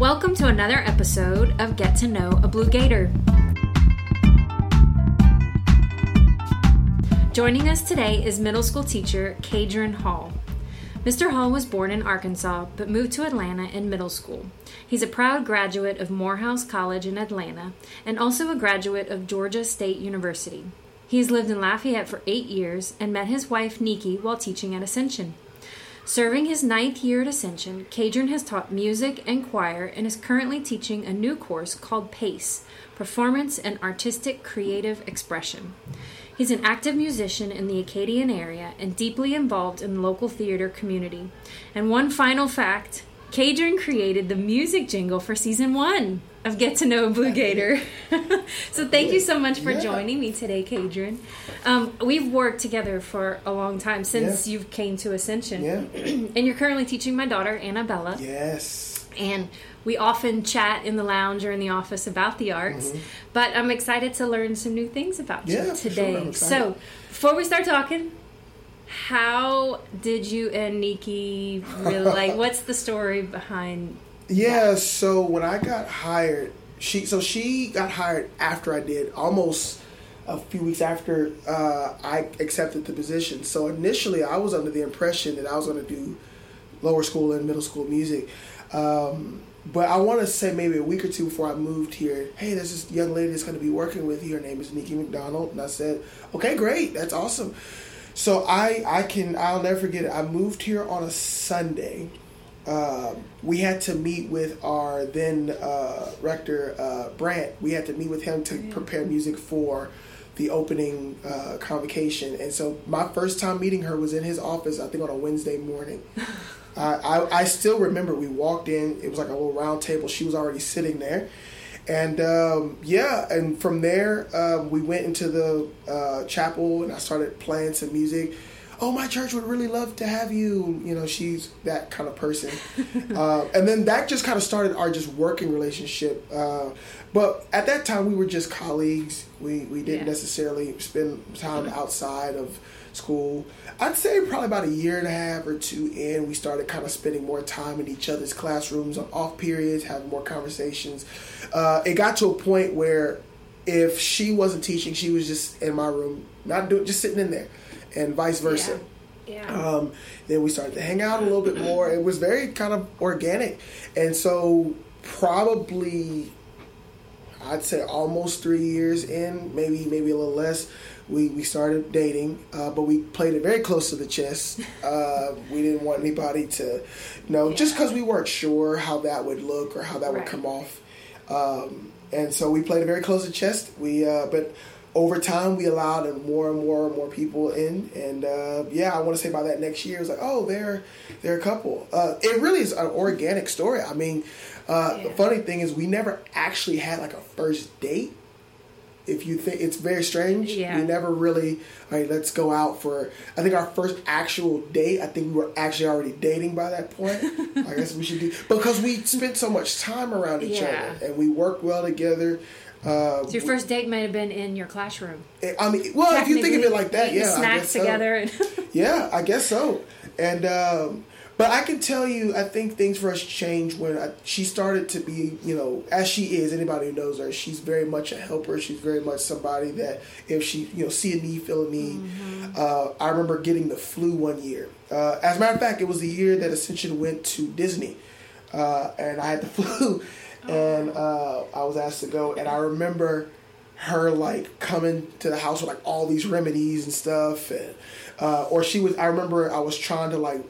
Welcome to another episode of Get to Know a Blue Gator. Joining us today is middle school teacher Kaedron Hall. Mr. Hall was born in Arkansas but moved to Atlanta in middle school. He's a proud graduate of Morehouse College in Atlanta and also a graduate of Georgia State University. He has lived in Lafayette for eight years and met his wife Nikki while teaching at Ascension. Serving his ninth year at Ascension, Kaedron has taught music and choir and is currently teaching a new course called PACE Performance and Artistic Creative Expression. He's an active musician in the Acadiana area and deeply involved in the local theater community. And one final fact Kaedron created the music jingle for season one of Get to Know Blue Gator. so thank you so much for Yeah. joining me today, Kaedron. Um, we've worked together for a long time since Yeah. you came to Ascension. Yeah. and you're currently teaching my daughter, Annabella. Yes. And we often chat in the lounge or in the office about the arts. But I'm excited to learn some new things about Mm-hmm. Yeah, you for sure. today. So before we start talking, how did you and Nikki really like what's the story behind Yeah. So when I got hired, she so she got hired after I did, almost a few weeks after uh, I accepted the position. So initially, I was under the impression that I was going to do lower school and middle school music. Um, but I want to say maybe a week or two before I moved here, hey, there's this young lady that's going to be working with you. Her name is Nikki McDonald, and I said, okay, great, that's awesome. So I I can I'll never forget it. I moved here on a Sunday. Um, we had to meet with our then uh, rector uh, Brant. We had to meet with him to prepare music for the opening uh, convocation. And so my first time meeting her was in his office. I think on a Wednesday morning. I, I I still remember we walked in. It was like a little round table. She was already sitting there. And um, yeah, and from there um, we went into the uh, chapel and I started playing some music. Oh, my church would really love to have you. You know, she's that kind of person. uh, and then that just kind of started our just working relationship. Uh, but at that time, we were just colleagues. We we didn't Yeah. necessarily spend time outside of school. I'd say probably about a year and a half or two in, we started kind of spending more time in each other's classrooms on off periods, having more conversations. Uh, it got to a point where if she wasn't teaching, she was just in my room, not doing, just sitting in there, and vice versa. Yeah. Um, then we started to hang out a little bit more. It was very kind of organic, and so probably I'd say almost three years in, maybe maybe a little less. We, we started dating, uh, but we played it very close to the chest. Uh, we didn't want anybody to know, just because we weren't sure how that would look or how that would come off. Um, and so we played it very close to chest. We, uh, but over time, we allowed more and more and more people in. And uh, yeah, I want to say by that next year, it was like, oh, they're they're a couple. Uh, it really is an organic story. I mean, uh, the funny thing is, we never actually had like a first date. If you think it's very strange, Yeah. we never really. All right, let's go out for. I think our first actual date. I think we were actually already dating by that point. I guess we should do because we spent so much time around each Yeah. other and we worked well together. Uh, so your first date might have been in your classroom. I mean, well, if you think of it like that, yeah, snacks so. together and Yeah, I guess so. And um, but I can tell you, I think things for us changed when I, she started to be, you know, as she is. Anybody who knows her, she's very much a helper. She's very much somebody that if she, you know, see a need, feel a need. Uh, I remember getting the flu one year. Uh, as a matter of fact, it was the year that Ascension went to Disney, uh, and I had the flu, and uh, I was asked to go. And I remember her like coming to the house with like all these remedies and stuff and uh, or she was i remember i was trying to like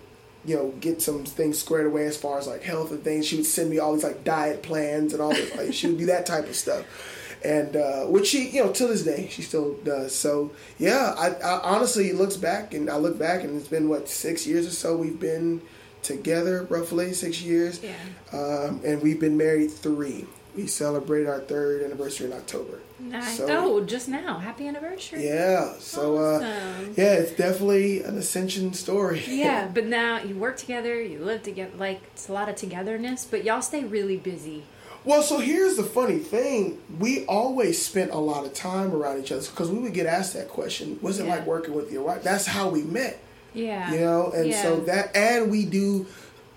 you know get some things squared away as far as like health and things. She would send me all these like diet plans and all this like she would do that type of stuff. And uh, which she you know to this day she still does. So yeah I, I honestly looks back and i look back and it's been what six years or so we've been together roughly six years. Yeah. um, and we've been married three we celebrated our third anniversary in october Nice. So- oh, just now. Happy anniversary. yeah. So uh yeah, it's definitely an ascension story. Yeah, but now you work together, you live together. Like it's a lot of togetherness, but y'all stay really busy. Well, so here's the funny thing: we always spent a lot of time around each other because we would get asked that question. What's it Yeah. like working with your wife? That's how we met. Yeah. You know, and so that and we do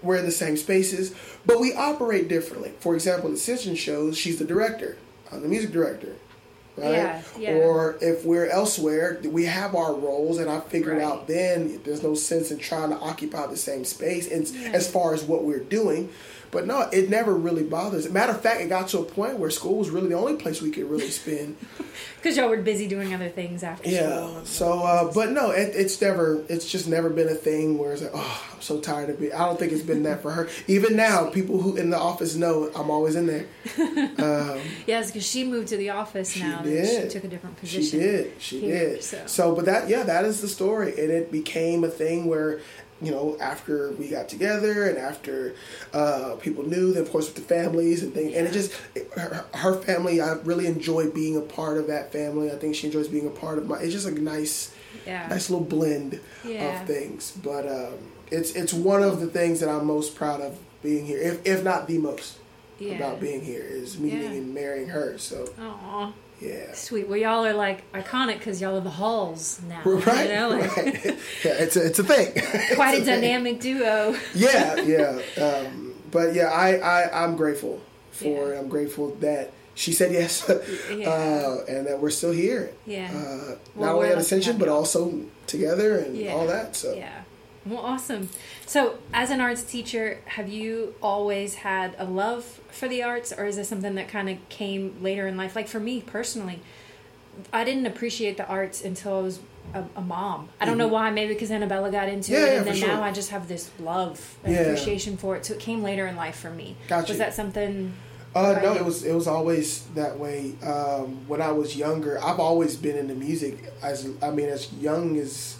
we're in the same spaces, but we operate differently. For example, the Ascension shows, she's the director. I'm the music director. Right? Yeah, yeah. Or if we're elsewhere, we have our roles, and I figured Right. out then there's no sense in trying to occupy the same space and, Yeah. as far as what we're doing. But no, it never really bothers. Matter of fact, it got to a point where school was really the only place we could really spend. Because y'all were busy doing other things after Yeah. school. So, uh, but no, it, it's never. It's just never been a thing where it's like, oh, so tired of it. I don't think it's been that for her. Even now, people who in the office know I'm always in there. Um, Yes, because she moved to the office She now. that did. She took a different position. she did. She here, did. so. So. but that, yeah, that is the story, and it became a thing where. You know, after we got together and after uh, people knew, then of course with the families and things, and it just her, her family. I really enjoy being a part of that family. I think she enjoys being a part of my. It's just a nice, Yeah. nice little blend Yeah. of things. But um, it's it's one of the things that I'm most proud of being here, if if not the most yeah. about being here, is meeting Yeah. and marrying her. So Aw, yeah, sweet. Well, y'all are like iconic because y'all are the Halls now. right, You know, like, right. yeah, it's a it's a thing. Quite a thing. dynamic duo. Yeah, yeah. Um, but yeah, I, I I'm grateful for it. Yeah. I'm grateful that she said yes, Yeah. uh, and that we're still here. Yeah. Uh, Well, not only at Ascension, but also together and all that. So Yeah. Well, awesome. So, as an arts teacher, have you always had a love for the arts, or is this something that kind of came later in life? Like for me personally, I didn't appreciate the arts until I was a, a mom. I don't know why. Maybe because Annabella got into Mm-hmm. Yeah, it, yeah, and then sure. now I just have this love and Yeah. appreciation for it. So it came later in life for me. Gotcha. Was that something? Uh, no, it was it was always that way. Um, when I was younger, I've always been into music. As I mean, as young as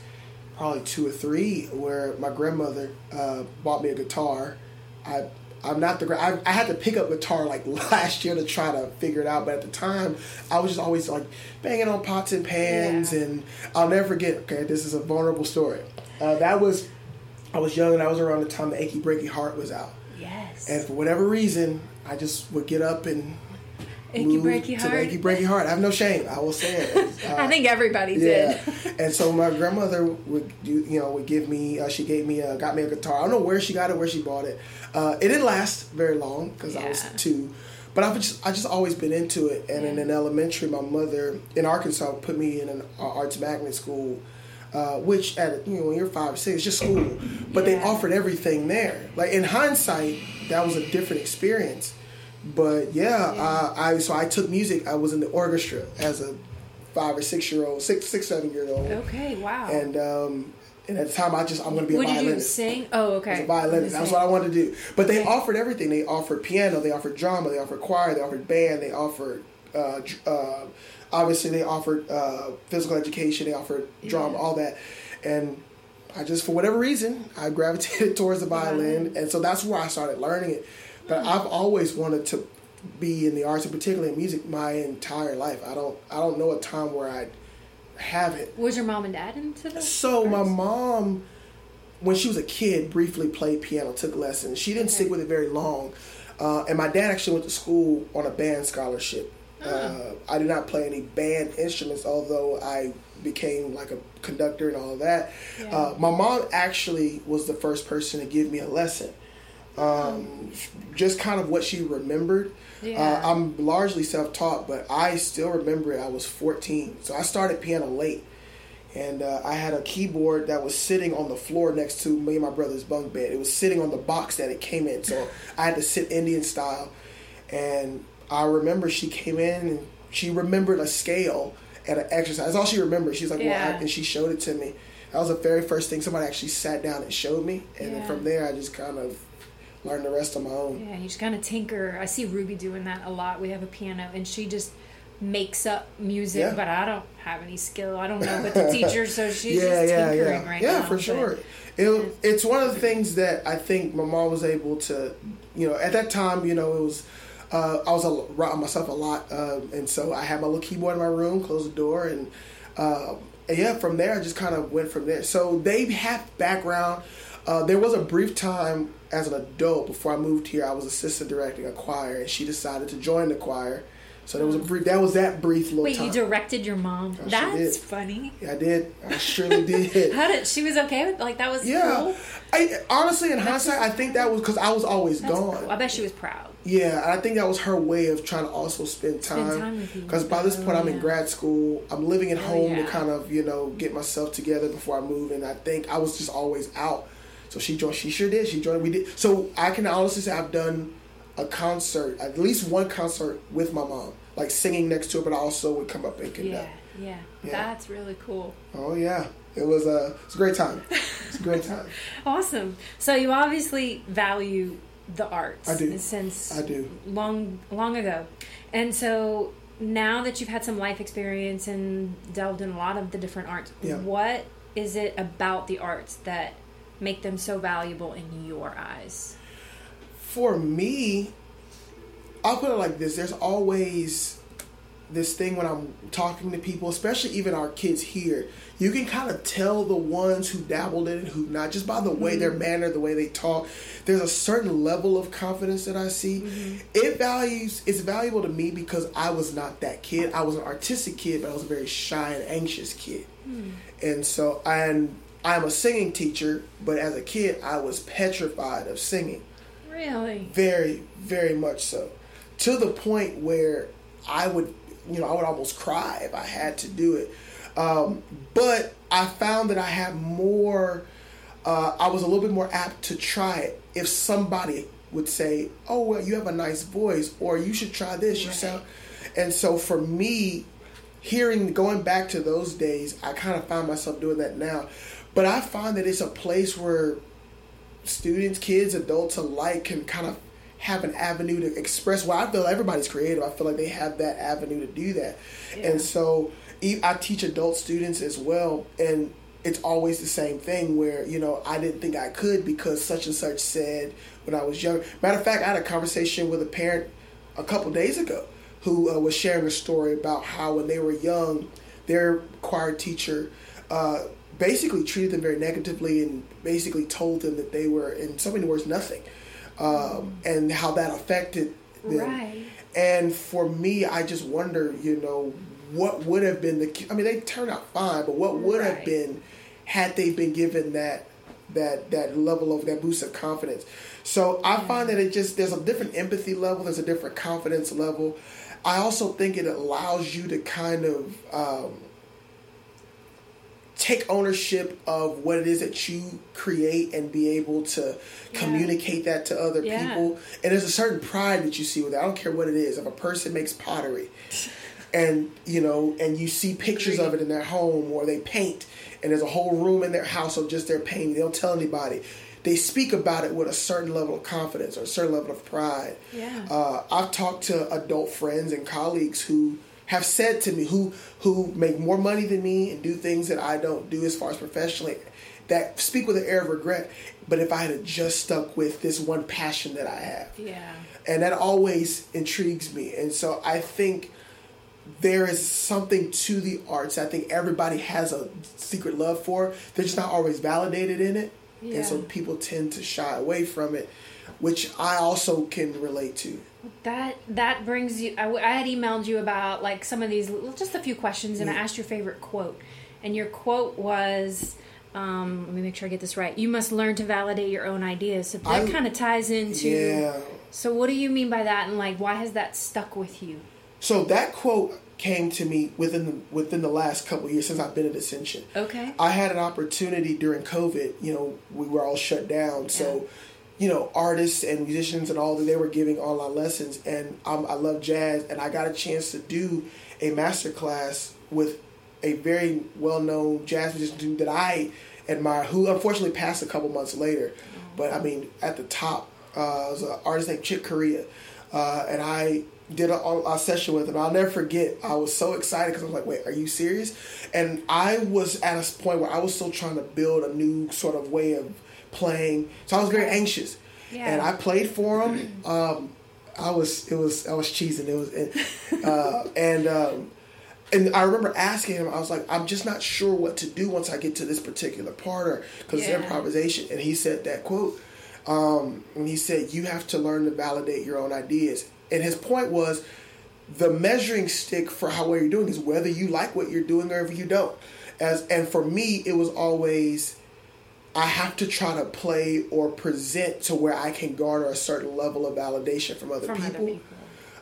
probably two or three, where my grandmother uh, bought me a guitar. I I'm not the I, I had to pick up guitar like last year to try to figure it out, but at the time I was just always like banging on pots and pans, Yeah. and I'll never forget. Okay, this is a vulnerable story. Uh, that was I was young, and I was around the time the Achy Breaky Heart was out. Yes. And for whatever reason, I just would get up and Achy breaky heart. achy breaky heart. I have no shame. I will say it. Uh, I think everybody yeah. did. and so my grandmother would do, you know, would give me. Uh, she gave me, a, got me a guitar. I don't know where she got it, where she bought it. Uh, it didn't last very long because I was Yeah. two. But I've just, I just always been into it. And in, Yeah. in elementary, my mother in Arkansas put me in an uh, arts magnet school. Uh, which at you know when you're five or six, it's just school, but they offered everything there. Like in hindsight, that was a different experience. But yeah, Yeah. Uh, I so I took music. I was in the orchestra as a five or six year old, six six seven year old, Okay. Wow. and um, and at the time I just I'm going to be what a did you violinist. sing? Oh, okay. As a violinist, that's what I wanted to do. But they Okay. offered everything. They offered piano, they offered drama, they offered choir, they offered band, they offered. Uh, uh, obviously, they offered uh, physical education, they offered drama, Yeah. all that, and I just, for whatever reason, I gravitated towards the violin, and so that's where I started learning it. But I've always wanted to be in the arts, and particularly in music, my entire life. I don't, I don't know a time where I haven't. Was your mom and dad into this? So my mom, when she was a kid, briefly played piano, took lessons. She didn't Okay. stick with it very long, uh, and my dad actually went to school on a band scholarship. Ah. Uh, I did not play any band instruments, although I became like a conductor and all that. Yeah. Uh, my mom actually was the first person to give me a lesson. Um, just kind of what she remembered. Yeah. Uh, I'm largely self-taught, but I still remember it. I was 14, so I started piano late, and uh, I had a keyboard that was sitting on the floor next to me and my brother's bunk bed. It was sitting on the box that it came in, so I had to sit Indian style. And I remember she came in and she remembered a scale and an exercise. That's all she remembered. She's like, "Well," Yeah. I, and she showed it to me. That was the very first thing somebody actually sat down and showed me, and Yeah. then from there I just kind of learned the rest on my own. Yeah, you just kind of tinker. I see Ruby doing that a lot. We have a piano, and she just makes up music, Yeah. but I don't have any skill. I don't know but the teacher, so she's yeah, just yeah, tinkering yeah. right yeah, now. for sure. It, it's one of the things that I think my mom was able to, you know, at that time, you know, it was, uh, I was a, around myself a lot, um, and so I had my little keyboard in my room, closed the door, and, uh, and yeah, from there I just kind of went from there. So they have background. Uh, there was a brief time as an adult before I moved here. I was assistant directing a choir, and she decided to join the choir. So there was a mm. brief. That was that brief little Wait, time. you directed your mom? Uh, I sure That's did. funny. Yeah, I did. I surely did. How did she was okay with like that was Yeah, cool? I honestly, in hindsight, I think that was because I was always gone. cool. I bet she was proud. Yeah, and I think that was her way of trying to also spend time. time with you. Because by this point, Oh, I'm in oh, grad school. I'm living at Oh, home yeah. to kind of you know get myself together before I move. And I think I was just always out. So she joined. She sure did. She joined. We did. So I can honestly say I've done a concert, at least one concert with my mom, like singing next to her, but I also would come up and conduct. Yeah, yeah, Yeah. That's really cool. Oh yeah, it was a it's a great time. It's a great time. Awesome. So you obviously value the arts. I do. Since I do. long long ago, and so now that you've had some life experience and delved in a lot of the different arts, Yeah. what is it about the arts that make them so valuable in your eyes? for me, I'll put it like this: there's always this thing when I'm talking to people, especially even our kids here. You can kind of tell the ones who dabbled in it, who not, just by the way mm-hmm. their manner, the way they talk. There's a certain level of confidence that I see. Mm-hmm. It values it's valuable to me because I was not that kid. I was an artistic kid, but I was a very shy and anxious kid. Hmm. And so, and I'm a singing teacher, but as a kid, I was petrified of singing. Really? Very, very much so. To the point where I would, you know, I would almost cry if I had to do it. Um, but I found that I had more, uh, I was a little bit more apt to try it if somebody would say, oh, well, you have a nice voice, or you should try this. You sound. And so for me, hearing, going back to those days, I kind of find myself doing that now. But I find that it's a place where students, kids, adults alike can kind of have an avenue to express. Well, I feel everybody's creative. I feel like they have that avenue to do that. Yeah. And so I teach adult students as well. And it's always the same thing where, you know, I didn't think I could because such and such said when I was young. Matter of fact, I had a conversation with a parent a couple days ago who uh, was sharing a story about how when they were young, their choir teacher uh, basically treated them very negatively and basically told them that they were, in so many words, nothing, um, and how that affected them. Right. And for me, I just wonder, you know, what would have been the? I mean, they turned out fine, but what would have been had they been given that that that level of that boost of confidence? So I find that it just there's a different empathy level, there's a different confidence level. I also think it allows you to kind of um, take ownership of what it is that you create and be able to Yeah. communicate that to other Yeah. people. And there's a certain pride that you see with it. I don't care what it is. If a person makes pottery and you know, and you see pictures of it in their home or they paint and there's a whole room in their house of just their painting, they don't tell anybody. They speak about it with a certain level of confidence or a certain level of pride. Yeah. Uh, I've talked to adult friends and colleagues who have said to me who who make more money than me and do things that I don't do as far as professionally that speak with an air of regret. But if I had just stuck with this one passion that I have, Yeah. and that always intrigues me. And so I think there is something to the arts. I think everybody has a secret love for. They're just not always validated in it, and so people tend to shy away from it, which I also can relate to. That that brings you. I had emailed you about like some of these, just a few questions, and I asked your favorite quote, and your quote was, um, "Let me make sure I get this right. You must learn to validate your own ideas." So that kind of ties into. Yeah. So what do you mean by that, and like why has that stuck with you? So that quote came to me within the within the last couple of years since I've been at Ascension. Okay. I had an opportunity during COVID. You know, we were all shut down, so you know, artists and musicians and all that they were giving online lessons, and um, I love jazz, and I got a chance to do a master class with a very well known jazz musician that I admire, who unfortunately passed a couple months later. But I mean, at the top uh, was an artist named Chick Corea, uh, and I did a, a session with him. I'll never forget. I was so excited because I was like, "Wait, are you serious?" And I was at a point where I was still trying to build a new sort of way of playing, so I was very anxious. Yeah. And I played for him. Um, I was it was I was cheesing. It was and, uh, and um, and I remember asking him. I was like, I'm just not sure what to do once I get to this particular part, or because Yeah. it's improvisation. And he said that quote. Um, and he said, "You have to learn to validate your own ideas." And his point was, the measuring stick for how well you're doing is whether you like what you're doing or if you don't. As and for me, it was always I have to try to play or present to where I can garner a certain level of validation from other From people, other people.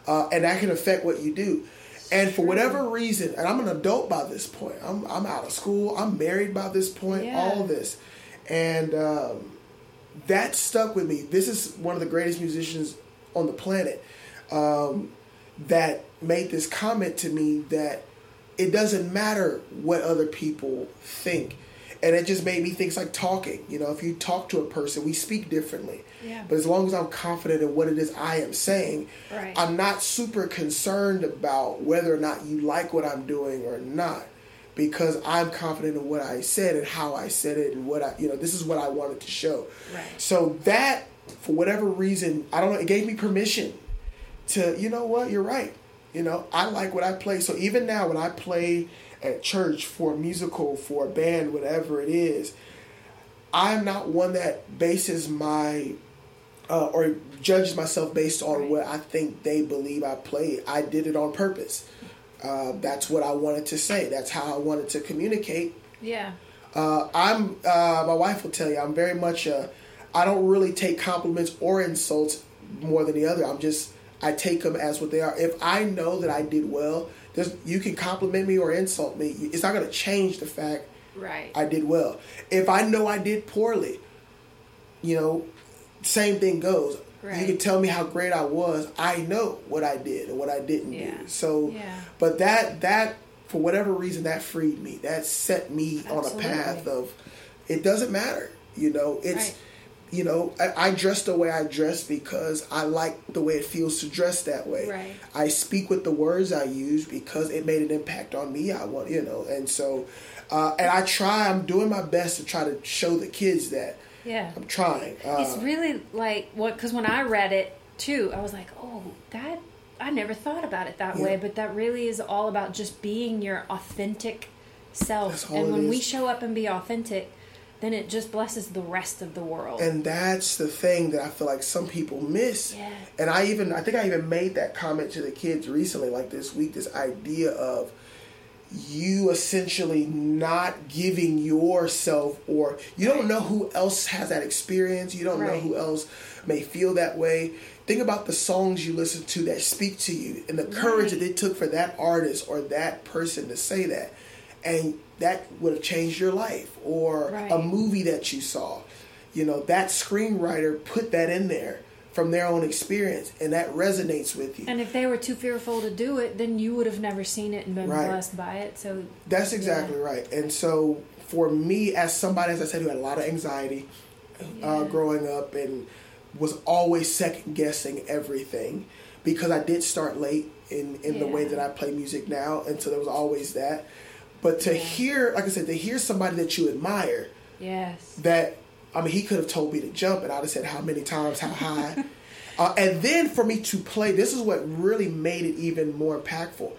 Uh, and that can affect what you do. And for whatever reason, and I'm an adult by this point. I'm I'm out of school. I'm married by this point. Yeah. All this, and um, that stuck with me. This is one of the greatest musicians on the planet um, that made this comment to me that it doesn't matter what other people think. And it just made me think it's like talking. You know, if you talk to a person, we speak differently. Yeah. But as long as I'm confident in what it is I am saying, Right. I'm not super concerned about whether or not you like what I'm doing or not. Because I'm confident in what I said and how I said it and what I, you know, this is what I wanted to show. Right. So that, for whatever reason, I don't know, it gave me permission to, you know what, you're right. You know, I like what I play. So even now, when I play at church for a musical, for a band, whatever it is, I'm not one that bases my uh, or judges myself based on what I think they believe I played. I did it on purpose. Uh, that's what I wanted to say. That's how I wanted to communicate. Yeah. Uh, I'm. Uh, my wife will tell you. I'm very much. A, I don't really take compliments or insults more than the other. I'm just. I take them as what they are. If I know that I did well, you can compliment me or insult me. It's not going to change the fact Right. I did well. If I know I did poorly, you know, same thing goes. Right. You can tell me how great I was. I know what I did and what I didn't Yeah. do. So, Yeah. but that that for whatever reason that freed me. That set me on a path of it doesn't matter. You know, it's Right. You know I, I dress the way I dress because I like the way it feels to dress that way. Right. I speak with the words I use because it made an impact on me. I want you know, and so uh, and I try. I'm doing my best to try to show the kids that Yeah. I'm trying. Uh, It's really like what because when I read it too, I was like, oh, that I never thought about it that Yeah. way. But that really is all about just being your authentic self. And when we show up and be authentic, then it just blesses the rest of the world. and that's the thing that I feel like some people miss. Yeah. And I even I think I even made that comment to the kids recently, like this week, this idea of you essentially not giving yourself or you don't know who else has that experience you don't know who else may feel that way think about the songs you listen to that speak to you and the courage Right. that it took for that artist or that person to say that and that would have changed your life or a movie that you saw you know that screenwriter put that in there from their own experience and that resonates with you And if they were too fearful to do it, then you would have never seen it and been Right. blessed by it. So That's exactly right. And so for me, as somebody, as I said, who had a lot of anxiety uh, growing up and was always second guessing everything because I did start late in, in the way that I play music now. And so there was always that. But to hear, like I said, to hear somebody that you admire yes, that, I mean, he could have told me to jump and I'd have said how many times, how high. uh, and then for me to play, this is what really made it even more impactful.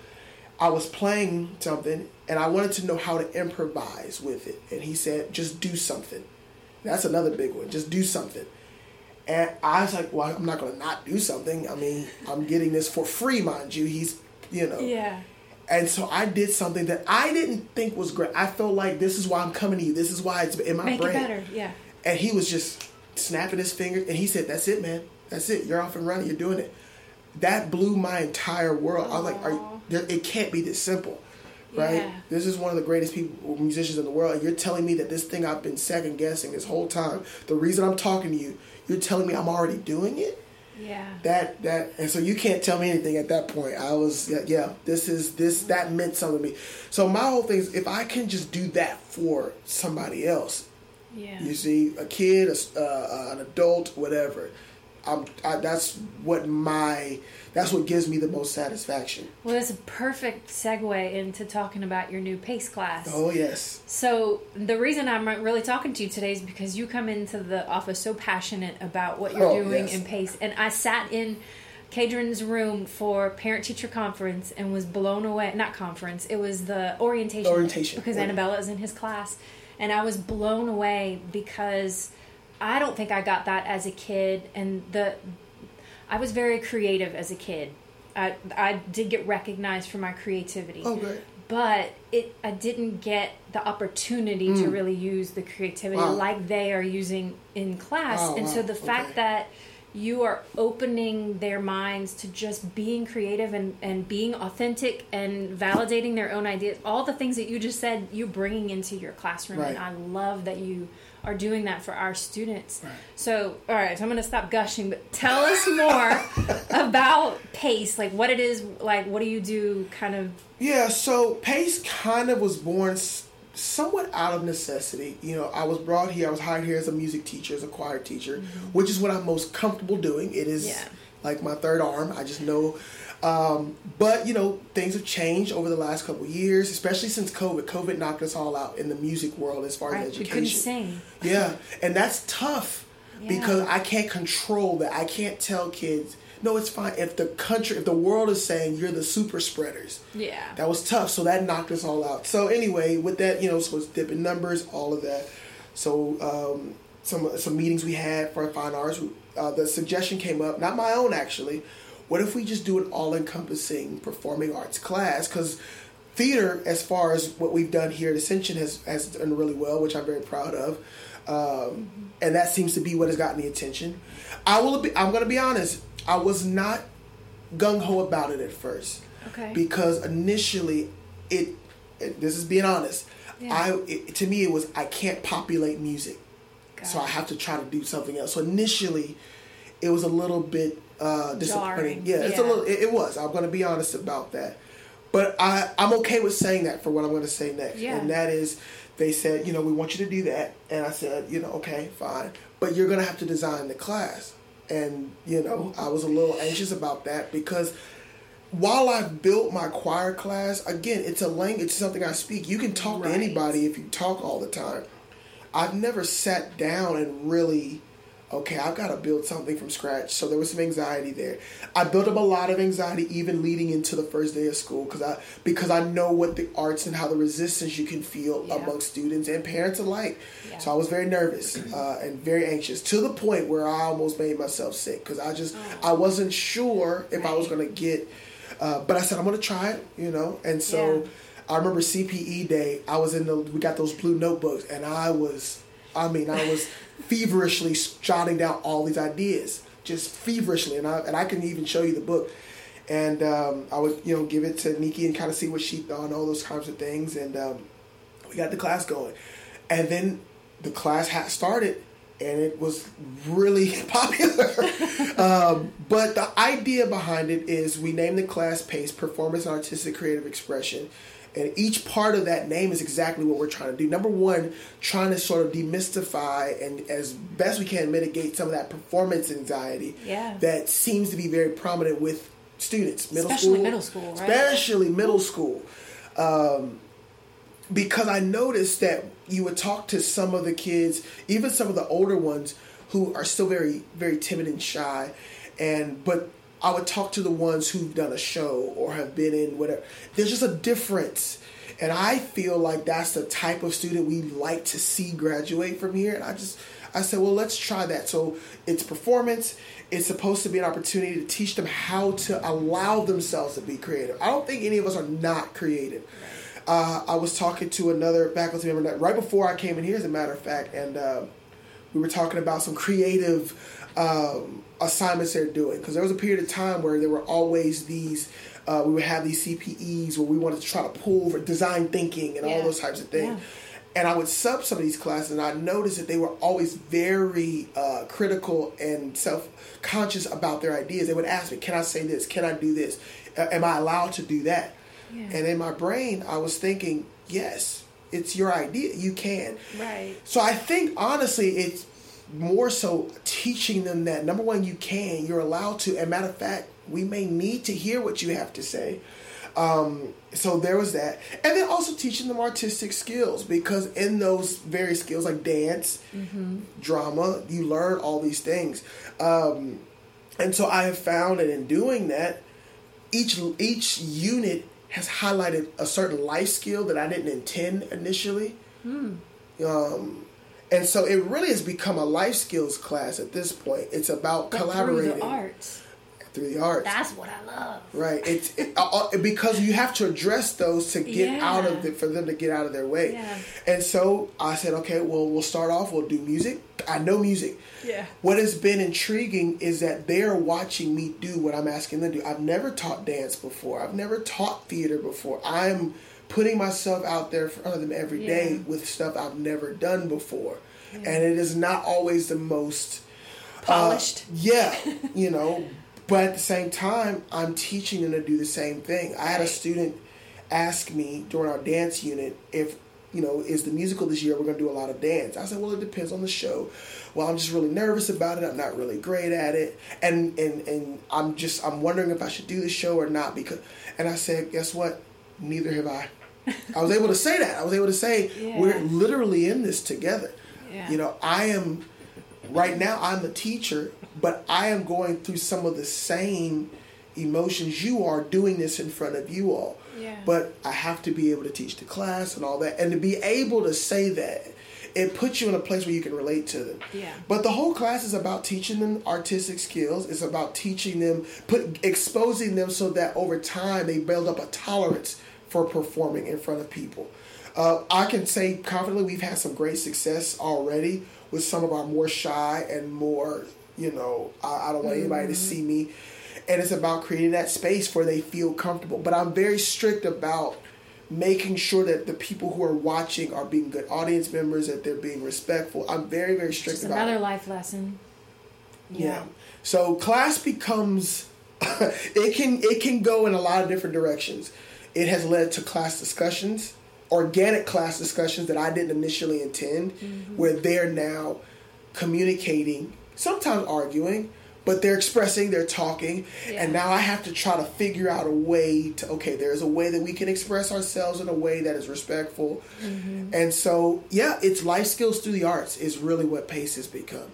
I was playing something and I wanted to know how to improvise with it. And he said, just do something. That's another big one. Just do something. And I was like, well, I'm not going to not do something. I mean, I'm getting this for free, mind you. He's, you know. yeah, And so I did something that I didn't think was great. I felt like this is why I'm coming to you. This is why it's in my make brain. it better. Yeah, And he was just snapping his fingers, and he said, "That's it, man. That's it. You're off and running. You're doing it." That blew my entire world. I was like, Are there, "It can't be this simple." Right? Yeah. This is one of the greatest people, musicians in the world. And you're telling me that this thing I've been second guessing this whole time. The reason I'm talking to you, you're telling me I'm already doing it. Yeah. That that and so you can't tell me anything at that point. I was yeah, yeah this is this that meant something to me. So my whole thing is if I can just do that for somebody else, Yeah. you see, a kid, a s uh, an adult, whatever. I'm, I, that's what my that's what gives me the most satisfaction. Well, that's a perfect segue into talking about your new PACE class. Oh yes, So the reason I'm really talking to you today is because you come into the office so passionate about what you're Oh, doing yes. in PACE, and I sat in Kaedron's room for parent teacher conference and was blown away. Not conference, it was the orientation. Orientation, because right. Annabella is in his class, and I was blown away because I don't think I got that as a kid, and the I was very creative as a kid. I, I did get recognized for my creativity. Oh, great. But it, I didn't get the opportunity to really use the creativity Mm. Wow. like they are using in class. Oh, and wow. so the fact Okay. that you are opening their minds to just being creative and, and being authentic and validating their own ideas, all the things that you just said, you're bringing into your classroom. And I love that you are doing that for our students. Right. So, all right, so I'm going to stop gushing, but tell us more about PACE. Like, what it is, like, what do you do kind of Yeah, so Pace kind of was born somewhat out of necessity. You know, I was brought here, I was hired here as a music teacher, as a choir teacher, which is what I'm most comfortable doing. It is Yeah. like my third arm. I just know. Um, but, you know, things have changed over the last couple of years, especially since COVID. COVID knocked us all out in the music world as far right? as We education. couldn't sing. Yeah, and that's tough because I can't control that. I can't tell kids, no, it's fine. If the country, if the world is saying you're the super spreaders, Yeah. that was tough. So that knocked us all out. So anyway, with that, you know, so it's dipping numbers, all of that. So um, some some meetings we had for fine arts, uh, the suggestion came up, not my own actually. What if we just do an all-encompassing performing arts class? Because theater, as far as what we've done here at Ascension, has has done really well, which I'm very proud of. Um, and that seems to be what has gotten the attention. I will. Be, I'm going to be honest. I was not gung ho about it at first. Okay. because initially it, it this is being honest Yeah. i it, to me it was i can't populate music. Got so i have to try to do something else. So initially it was a little bit uh disappointing. Jarring, yeah it's a little it, it was. I'm going to be honest about that. But i i'm okay with saying that for what i'm going to say next. Yeah. and that is they said you know we want you to do that. And i said you know okay fine. But you're going to have to design the class and you know i was a little anxious about that because while I've built my choir class, again, it's a language, it's something I speak. You can talk Right. to anybody if you talk all the time. I've never sat down and really, okay, I've got to build something from scratch. So there was some anxiety there. I built up a lot of anxiety even leading into the first day of school because I because I know what the arts and how the resistance you can feel Yeah. among students and parents alike. Yeah. So I was very nervous uh, and very anxious to the point where I almost made myself sick because I just I wasn't sure if I was going to get. Uh, but I said I'm going to try it, you know. And so Yeah. I remember CPE day. I was in the we got those blue notebooks, and I was, I mean, I was feverishly jotting down all these ideas, just feverishly, and I and I can even show you the book. And um, I would, you know, give it to Nikki and kind of see what she thought and all those kinds of things. And um, we got the class going, and then the class had started, and it was really popular. um, but the idea behind it is we named the class PACE Performance and Artistic Creative Expression. And each part of that name is exactly what we're trying to do. Number one, trying to sort of demystify and as best we can mitigate some of that performance anxiety Yeah. that seems to be very prominent with students, middle Especially school, middle school, right? Especially middle school um, because I noticed that you would talk to some of the kids, even some of the older ones who are still very, very timid and shy, and but I would talk to the ones who've done a show or have been in whatever. There's just a difference. And I feel like that's the type of student we like to see graduate from here. And I just, I said, well, let's try that. So it's performance. It's supposed to be an opportunity to teach them how to allow themselves to be creative. I don't think any of us are not creative. Uh, I was talking to another faculty member that, right before I came in here, as a matter of fact, and uh, we were talking about some creative um, assignments they're doing because there was a period of time where there were always these. Uh, we would have these CPEs where we wanted to try to pull for design thinking and all those types of things. Yeah. And I would sub some of these classes, and I noticed that they were always very uh, critical and self conscious about their ideas. They would ask me, "Can I say this? Can I do this? Uh, am I allowed to do that?" Yeah. And in my brain, I was thinking, "Yes, it's your idea. You can." Right. So I think honestly, it's more so teaching them that number one, you can, you're allowed to. And matter of fact, we may need to hear what you have to say. Um, so there was that, and then also teaching them artistic skills because in those various skills like dance, drama, you learn all these things. Um, and so I have found that in doing that, each each unit has highlighted a certain life skill that I didn't intend initially. Um, and so it really has become a life skills class at this point. It's about But through collaborating the arts. through the arts. That's what I love. Right. It's it, uh, uh, because you have to address those to get Yeah. out of it for them to get out of their way. Yeah. And so I said, okay, well, we'll start off. We'll do music. I know music. Yeah. What has been intriguing is that they're watching me do what I'm asking them to do. I've never taught dance before. I've never taught theater before. I'm putting myself out there in front of them every day Yeah. with stuff I've never done before, and it is not always the most Polished. uh, yeah, you know, but at the same time, I'm teaching them to do the same thing. I had a student ask me during our dance unit if, you know, is the musical this year, we're going to do a lot of dance. I said, well, it depends on the show. Well, I'm just really nervous about it. I'm not really great at it. And, and, and I'm just, I'm wondering if I should do the show or not because, and I said, guess what? Neither have I. I was able to say that. I was able to say, Yeah. we're literally in this together. Yeah. You know, I am right now I'm a teacher, but I am going through some of the same emotions you are doing this in front of you all. Yeah. But I have to be able to teach the class and all that. And to be able to say that, it puts you in a place where you can relate to them. Yeah. But the whole class is about teaching them artistic skills. It's about teaching them, put exposing them so that over time they build up a tolerance for performing in front of people. Uh, I can say confidently we've had some great success already with some of our more shy and more, you know, I, I don't want anybody to see me. And it's about creating that space where they feel comfortable. But I'm very strict about making sure that the people who are watching are being good audience members, that they're being respectful. I'm very, very strict Just about another it. life lesson. Yeah. So class becomes it can it can go in a lot of different directions. It has led to class discussions, organic class discussions that I didn't initially intend, where they're now communicating, sometimes arguing, but they're expressing, they're talking, Yeah. and now I have to try to figure out a way to okay, there's a way that we can express ourselves in a way that is respectful. And so, yeah, it's life skills through the arts is really what PACE has become.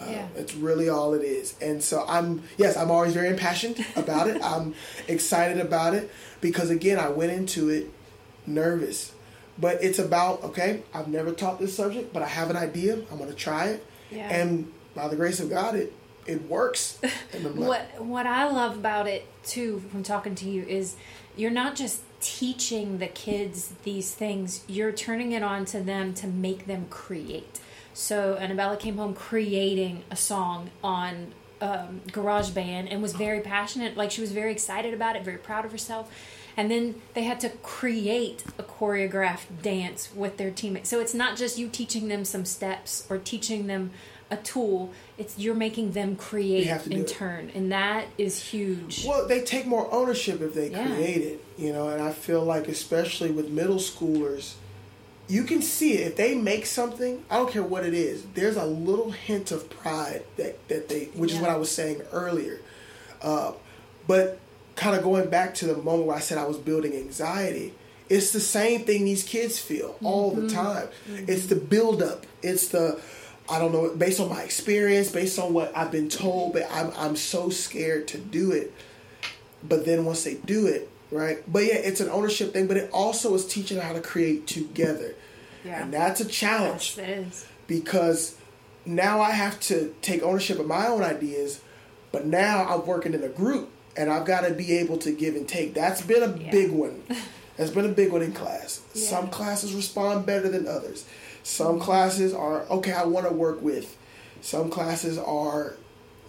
Uh, Yeah. It's really all it is. And so I'm, yes, I'm always very impassioned about it. I'm excited about it because, again, I went into it nervous. But it's about, okay, I've never taught this subject, but I have an idea. I'm going to try it. Yeah. And by the grace of God, it, it works. And I'm like, What what I love about it too, from talking to you, is you're not just teaching the kids these things; you're turning it on to them to make them create. So Annabella came home creating a song on um, GarageBand and was very passionate. Like she was very excited about it, very proud of herself. And then they had to create a choreographed dance with their teammates. So it's not just you teaching them some steps or teaching them a tool. It's you're making them create have to do in it. turn, and that is huge. Well, they take more ownership if they Yeah. create it, you know, and I feel like especially with middle schoolers, you can see it. If they make something, I don't care what it is, there's a little hint of pride that, that they, which is what I was saying earlier. Uh, but kind of going back to the moment where I said I was building anxiety, it's the same thing these kids feel all the time. It's the buildup. It's the, I don't know, based on my experience, based on what I've been told, but I'm, I'm so scared to do it. But then once they do it, right? But yeah, it's an ownership thing, but it also is teaching how to create together. Yeah. And that's a challenge Yes, it is. because now I have to take ownership of my own ideas, but now I'm working in a group and I've got to be able to give and take. That's been a Yeah. big one. That's been a big one in class. Yeah. Some classes respond better than others. Some classes are okay. I want to work with. Some classes are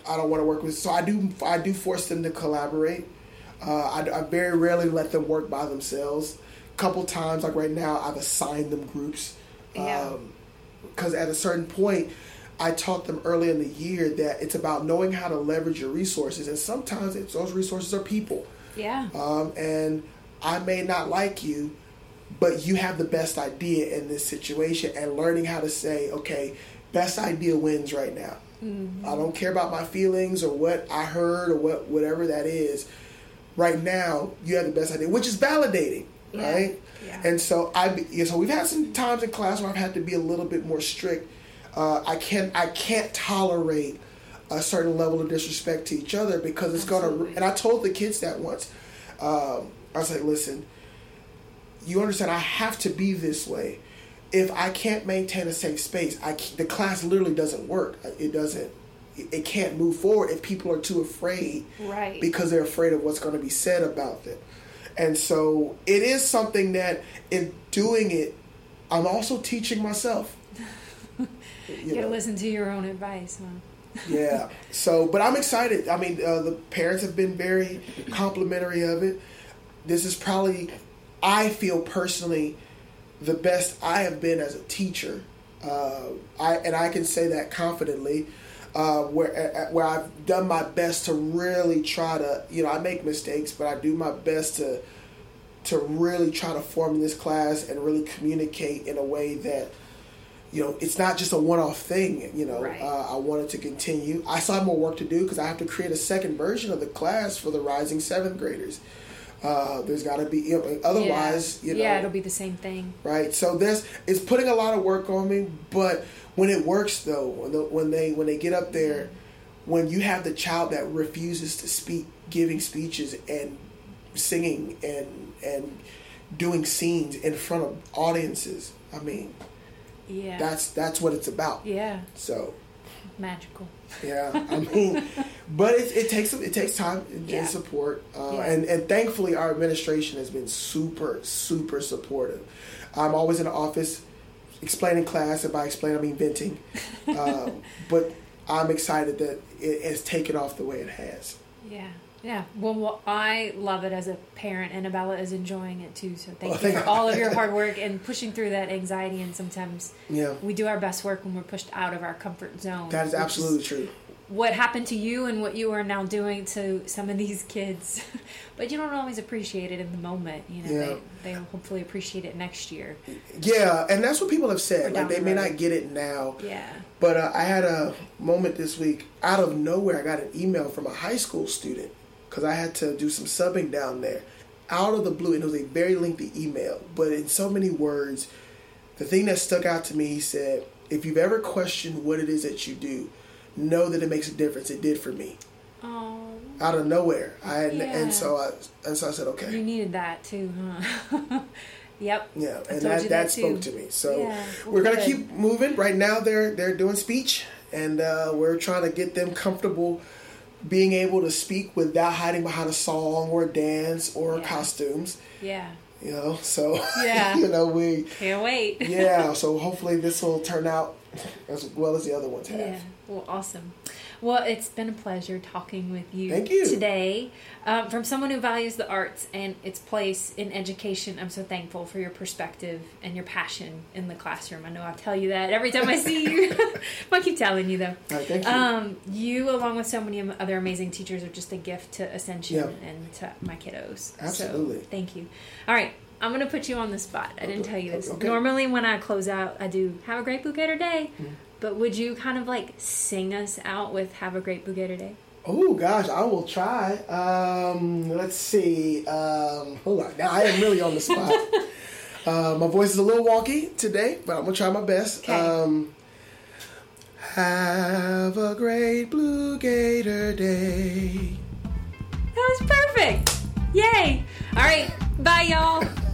I don't want to work with. So I do I do force them to collaborate. Uh, I, I very rarely let them work by themselves. A couple times, like right now, I've assigned them groups. Yeah. Because at a certain point, I taught them early in the year that it's about knowing how to leverage your resources, and sometimes it's, those resources are people. Yeah. Um, and I may not like you, but you have the best idea in this situation, and learning how to say, okay, best idea wins right now. I don't care about my feelings or what I heard or what whatever that is. Right now, you have the best idea, which is validating, Yeah. right? Yeah. And so I, yeah, so we've had some times in class where I've had to be a little bit more strict. Uh, I can't, I can't tolerate a certain level of disrespect to each other because it's gonna. And I told the kids that once. Um, I was like, listen, you understand? I have to be this way. If I can't maintain a safe space, I the class literally doesn't work. It doesn't it can't move forward if people are too afraid Right. because they're afraid of what's going to be said about them. And so it is something that in doing it, I'm also teaching myself. You You gotta know, listen to your own advice, huh? yeah. So, but I'm excited. I mean, uh, the parents have been very complimentary of it. This is probably, I feel personally, the best I have been as a teacher. Uh, I and I can say that confidently. Uh, where where I've done my best to really try to, you know, I make mistakes, but I do my best to to really try to form this class and really communicate in a way that you know it's not just a one-off thing you know Right. uh, i wanted to continue i still have more work to do because i have to create a second version of the class for the rising seventh graders uh, there's got to be you know, otherwise yeah. you know yeah, it'll be the same thing. right so this is putting a lot of work on me but when it works though when, the, when they when they get up there when you have the child that refuses to speak giving speeches and singing and and doing scenes in front of audiences i mean Yeah. that's that's what it's about yeah. so Magical. yeah i mean but it, it takes it takes time and, Yeah. support uh, Yeah. and and thankfully our administration has been super super supportive i'm always in the office explaining class and by explaining i mean venting um, but i'm excited that it has taken off the way it has Yeah. Yeah. Well, well, I love it as a parent, and Abella is enjoying it too. So thank Well, you for all of your hard work and pushing through that anxiety. And sometimes yeah we do our best work when we're pushed out of our comfort zone. that is absolutely true what happened to you and what you are now doing to some of these kids. but you don't always appreciate it in the moment. You know, Yeah. they they'll hopefully appreciate it next year. yeah and that's what people have said like they the may not get it now Yeah. But uh, I had a moment this week out of nowhere. I got an email from a high school student because I had to do some subbing down there. Out of the blue, and it was a very lengthy email, but in so many words, the thing that stuck out to me, he said, "If you've ever questioned what it is that you do, know that it makes a difference. It did for me." Oh, Out of nowhere, I had, Yeah. and so I and so I said, okay. you needed that too, huh? yep. Yeah, and that, that, that spoke to me. So Yeah, we're gonna keep moving. Right now, they're they're doing speech, and uh, we're trying to get them comfortable being able to speak without hiding behind a song or a dance or Yeah. costumes. Yeah. You know, so Yeah. you know we Can't wait. yeah. So hopefully this will turn out as well as the other ones have. Yeah. Well, awesome. Well, it's been a pleasure talking with you, Thank you. today. Um, from someone who values the arts and its place in education, I'm so thankful for your perspective and your passion in the classroom. I know I tell you that every time I see you. I keep telling you though. Right, thank you. Um, you, along with so many other amazing teachers, are just a gift to Ascension Yeah. and to my kiddos. Absolutely. So, thank you. All right. I'm going to put you on the spot. I didn't tell you this. Okay. Normally, when I close out, I do have a great Blue Gator day. Mm-hmm. But would you kind of like sing us out with Have a Great Blue Gator Day? Oh gosh, I will try. Um, let's see. Um, hold on, now I am really on the spot. uh, my voice is a little wonky today, but I'm gonna try my best. Okay. Um, have a great Blue Gator day. That was perfect. Yay. All right. Bye, y'all.